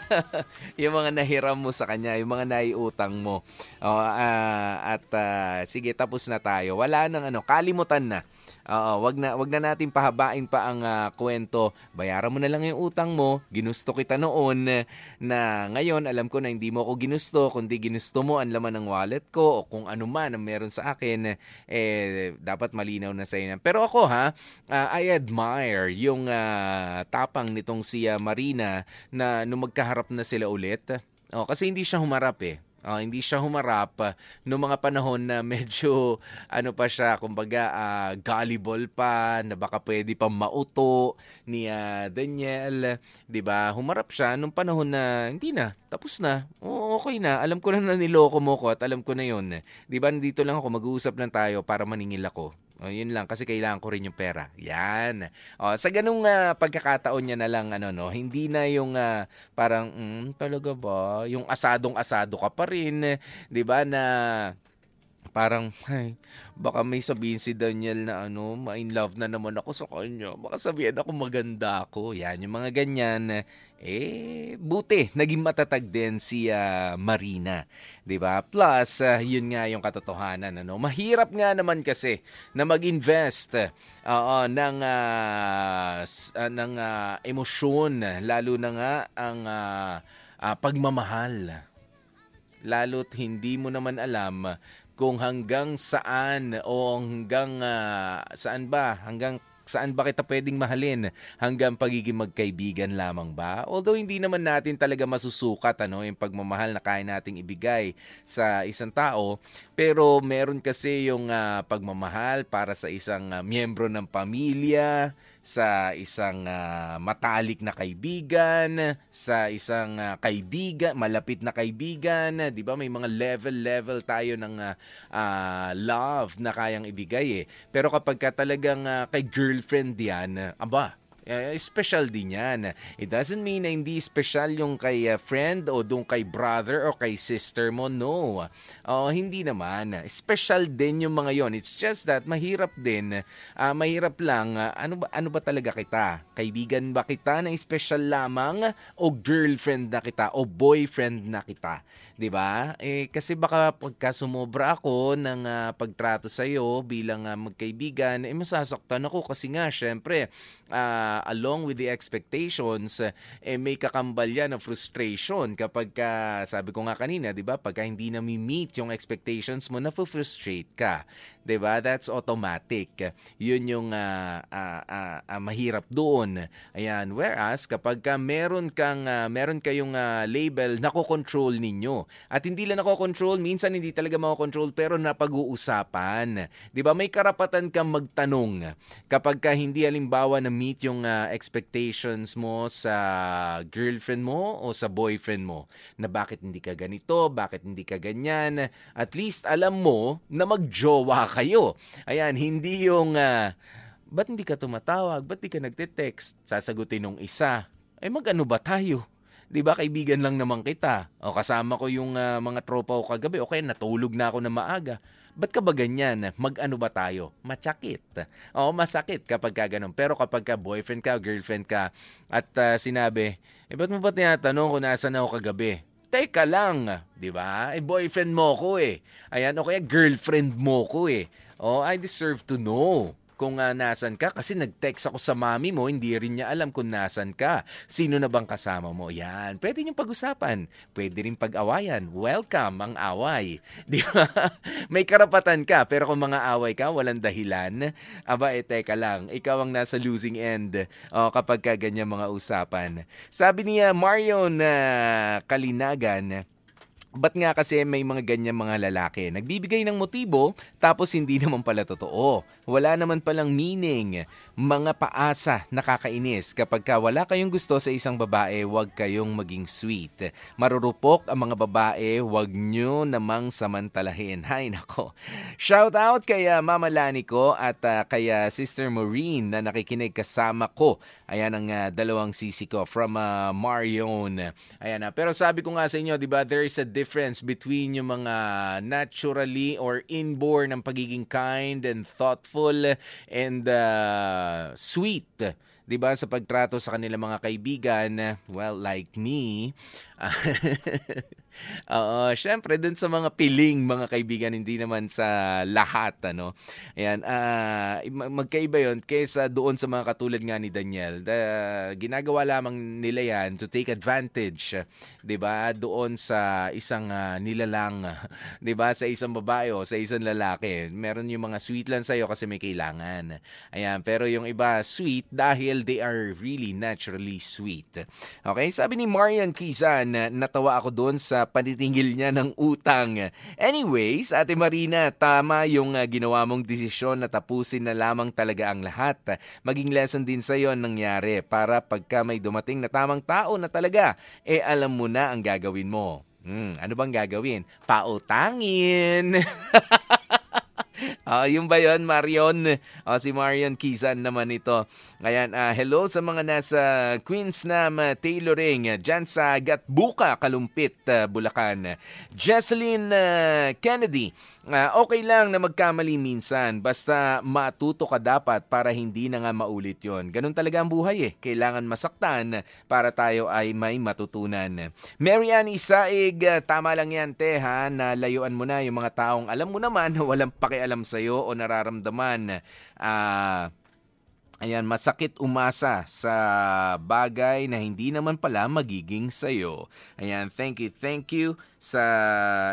yung mga nahiram mo sa kanya, yung mga naiutang mo. Uh, uh, at uh, sige, tapos na tayo. Wala nang ano, kalimutan na. Oo, wag na wag na natin pahabain pa ang ah, kwento. Bayaran mo na lang yung utang mo. Ginusto kita noon na ngayon alam ko na hindi mo ako ginusto, kundi ginusto mo ang laman ng wallet ko o kung ano man ang meron sa akin eh dapat malinaw na sa inyo. Pero ako ha, ah, I admire yung ah, tapang nitong si ah, Marina na nung magkaharap na sila ulit. Oh, kasi hindi siya humarap eh. Ah, hindi siya humarap uh, noong mga panahon na medyo ano pa siya, kumbaga ah, gullible pa, na baka pwede pa mauto ni ah, Daniel, 'di ba? Humarap siya nung panahon na hindi na, tapos na. Oo, okay na. Alam ko na na niloko mo ko at alam ko na 'yon. 'Di ba? Nandito lang ako, mag-uusap lang tayo para maningil ako. O, yun lang kasi kailangan ko rin yung pera. Yan. O, sa ganung ah, pagkakataon niya na lang ano no, hindi na yung ah, parang mm, talaga ba, yung asadong-asado ka pa rin, 'di ba na parang ay, baka may sabihin si Daniel na ano, ma-in love na naman ako sa kanya. Baka sabihin ako maganda ako. Yan, yung mga ganyan. Eh, buti, naging matatag din si ah, Marina. 'di ba Plus, ah, yun nga yung katotohanan. Ano? Mahirap nga naman kasi na mag-invest oo, ng, ah, s- ah, ng ah, emosyon, lalo na nga ang ah, ah, pagmamahal lalo't hindi mo naman alam kung hanggang saan o hanggang ah, saan ba, hanggang saan ba kita pwedeng mahalin hanggang pagiging magkaibigan lamang ba? Although hindi naman natin talaga masusukat ano, yung pagmamahal na kaya nating ibigay sa isang tao, pero meron kasi yung ah, pagmamahal para sa isang ah, miyembro ng pamilya, sa isang ah, matalik na kaibigan, sa isang ah, kaibigan, malapit na kaibigan, 'di ba? May mga level-level tayo ng ah, ah, love na kayang ibigay eh. Pero kapag ka talagang ah, kay girlfriend 'yan, aba, eh, special din yan. It doesn't mean na hindi special yung kay uh, friend o doon kay brother o kay sister mo. No. Oh, hindi naman. Special din yung mga yon. It's just that mahirap din. ah, mahirap lang. ah, ano ba ano ba talaga kita? Kaibigan ba kita na special lamang o girlfriend na kita o boyfriend na kita? ba? Eh kasi baka pagka sumobra ako ng ah, pagtrato sa iyo bilang ah, magkaibigan, eh masasaktan ako kasi nga syempre along with the expectations, eh may kakambal yan na frustration kapag ka, sabi ko nga kanina, 'di ba? Pagka hindi na meet yung expectations mo, na-frustrate ka. 'Di ba? That's automatic. 'Yun yung ah, ah, ah, ah, mahirap doon. Ayan, whereas kapag ka meron kang ah, meron kayong ah, label nako-control ninyo. At hindi lang nako-control, minsan hindi talaga mako-control pero napag-uusapan. 'Di ba? May karapatan kang magtanong kapag ka hindi halimbawa na meet yung ah, expectations mo sa girlfriend mo o sa boyfriend mo na bakit hindi ka ganito, bakit hindi ka ganyan. At least alam mo na magjowa kayo. Ayan, hindi yung ah, ba't hindi ka tumatawag? Ba't di ka nagte-text? Sasagutin nung isa. Eh mag-ano ba tayo? 'Di ba kaibigan lang naman kita. O kasama ko yung ah, mga tropa ko kagabi. O kaya natulog na ako na maaga. Ba't ka ba ganyan? Mag-ano ba tayo? Matsakit. Oo, masakit kapag ka ganun. Pero kapag ka boyfriend ka, girlfriend ka, at ah, sinabi, eh ba't mo ba tinatanong kung nasan ako kagabi? Teka lang, di ba? Eh, boyfriend mo ko eh. Ayan, o kaya girlfriend mo ko eh. Oh, I deserve to know kung ah, nasan ka kasi nag-text ako sa mami mo, hindi rin niya alam kung nasan ka. Sino na bang kasama mo? Yan, pwede niyong pag-usapan. Pwede rin pag-awayan. Welcome ang away. Di ba? May karapatan ka, pero kung mga away ka, walang dahilan. Aba, eh, teka lang. Ikaw ang nasa losing end oh, kapag ka ganyan mga usapan. Sabi niya, Marion na Kalinagan, Ba't nga kasi may mga ganyan mga lalaki? Nagbibigay ng motibo tapos hindi naman pala totoo. Wala naman palang meaning. Mga paasa nakakainis. Kapag ka wala kayong gusto sa isang babae, huwag kayong maging sweet. Marurupok ang mga babae, huwag nyo namang samantalahin. Hay nako. Shout out kay ah, Mama Lani ko at ah, kay ah, Sister Maureen na nakikinig kasama ko. Ayan ang ah, dalawang sisi ko from ah, Marion. Ayan na. Pero sabi ko nga sa inyo, di ba, there is a difference between yung mga naturally or inborn ng pagiging kind and thoughtful and uh, sweet 'di ba, sa pagtrato sa kanilang mga kaibigan, well, like me. Oo, syempre dun sa mga piling mga kaibigan, hindi naman sa lahat ano. Ayan, ah, magkaiba 'yon kaysa doon sa mga katulad nga ni Daniel. The, ginagawa lamang nila 'yan to take advantage, 'di ba? Doon sa isang uh, nilalang, 'di ba? Sa isang babae o sa isang lalaki. Meron yung mga sweet lang sa iyo kasi may kailangan. Ayan, pero yung iba sweet dahil they are really naturally sweet. Okay, sabi ni Marian Kizan, natawa ako doon sa panitingil niya ng utang. Anyways, Ate Marina, tama yung uh, ginawa mong desisyon na tapusin na lamang talaga ang lahat. Maging lesson din sa iyo nangyari para pagka may dumating na tamang tao na talaga, eh alam mo na ang gagawin mo. Hmm, ano bang gagawin? Pautangin! Uh, yung ba yun, Marion? Uh, si Marion Kizan naman ito. Ayan, uh, hello sa mga nasa Queensnam uh, Tailoring, dyan sa Gatbuka, Kalumpit, uh, Bulacan. Jesseline uh, Kennedy, uh, okay lang na magkamali minsan, basta matuto ka dapat para hindi na nga maulit yon. Ganun talaga ang buhay eh. Kailangan masaktan para tayo ay may matutunan. Marianne Isaig, tama lang yan, te, ha, na layuan mo na yung mga taong alam mo naman walang pakialam sa'yo o nararamdaman. Uh, Ayan, masakit umasa sa bagay na hindi naman pala magiging sa'yo. Ayan, thank you, thank you sa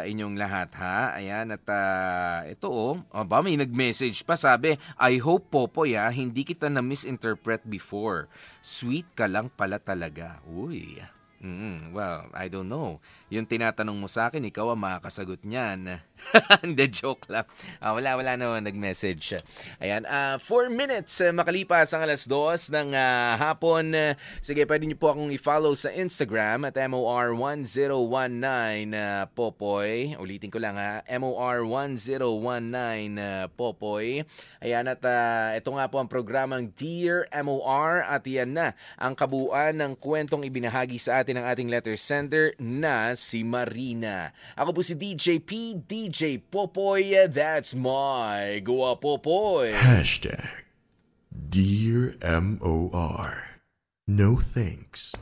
inyong lahat ha. Ayan, at uh, ito oh, oh ba, may nag-message pa sabi, I hope Popoy ha, hindi kita na-misinterpret before. Sweet ka lang pala talaga. Uy, Mm, well, I don't know. Yung tinatanong mo sa akin, ikaw ang makakasagot niyan. Hindi, joke lang. Uh, wala, wala naman nag-message. Ayan, uh, four minutes uh, makalipas ang alas dos ng uh, hapon. Uh, sige, pwede niyo po akong i-follow sa Instagram at MOR1019 uh, Popoy. Ulitin ko lang ha, MOR1019 uh, Popoy. Ayan, at uh, ito nga po ang programang Dear MOR at yan na ang kabuuan ng kwentong ibinahagi sa atin ang ating letter sender na si Marina. Ako po si DJ P, DJ Popoy, that's my Goa Popoy. Hashtag Dear M-O-R No thanks.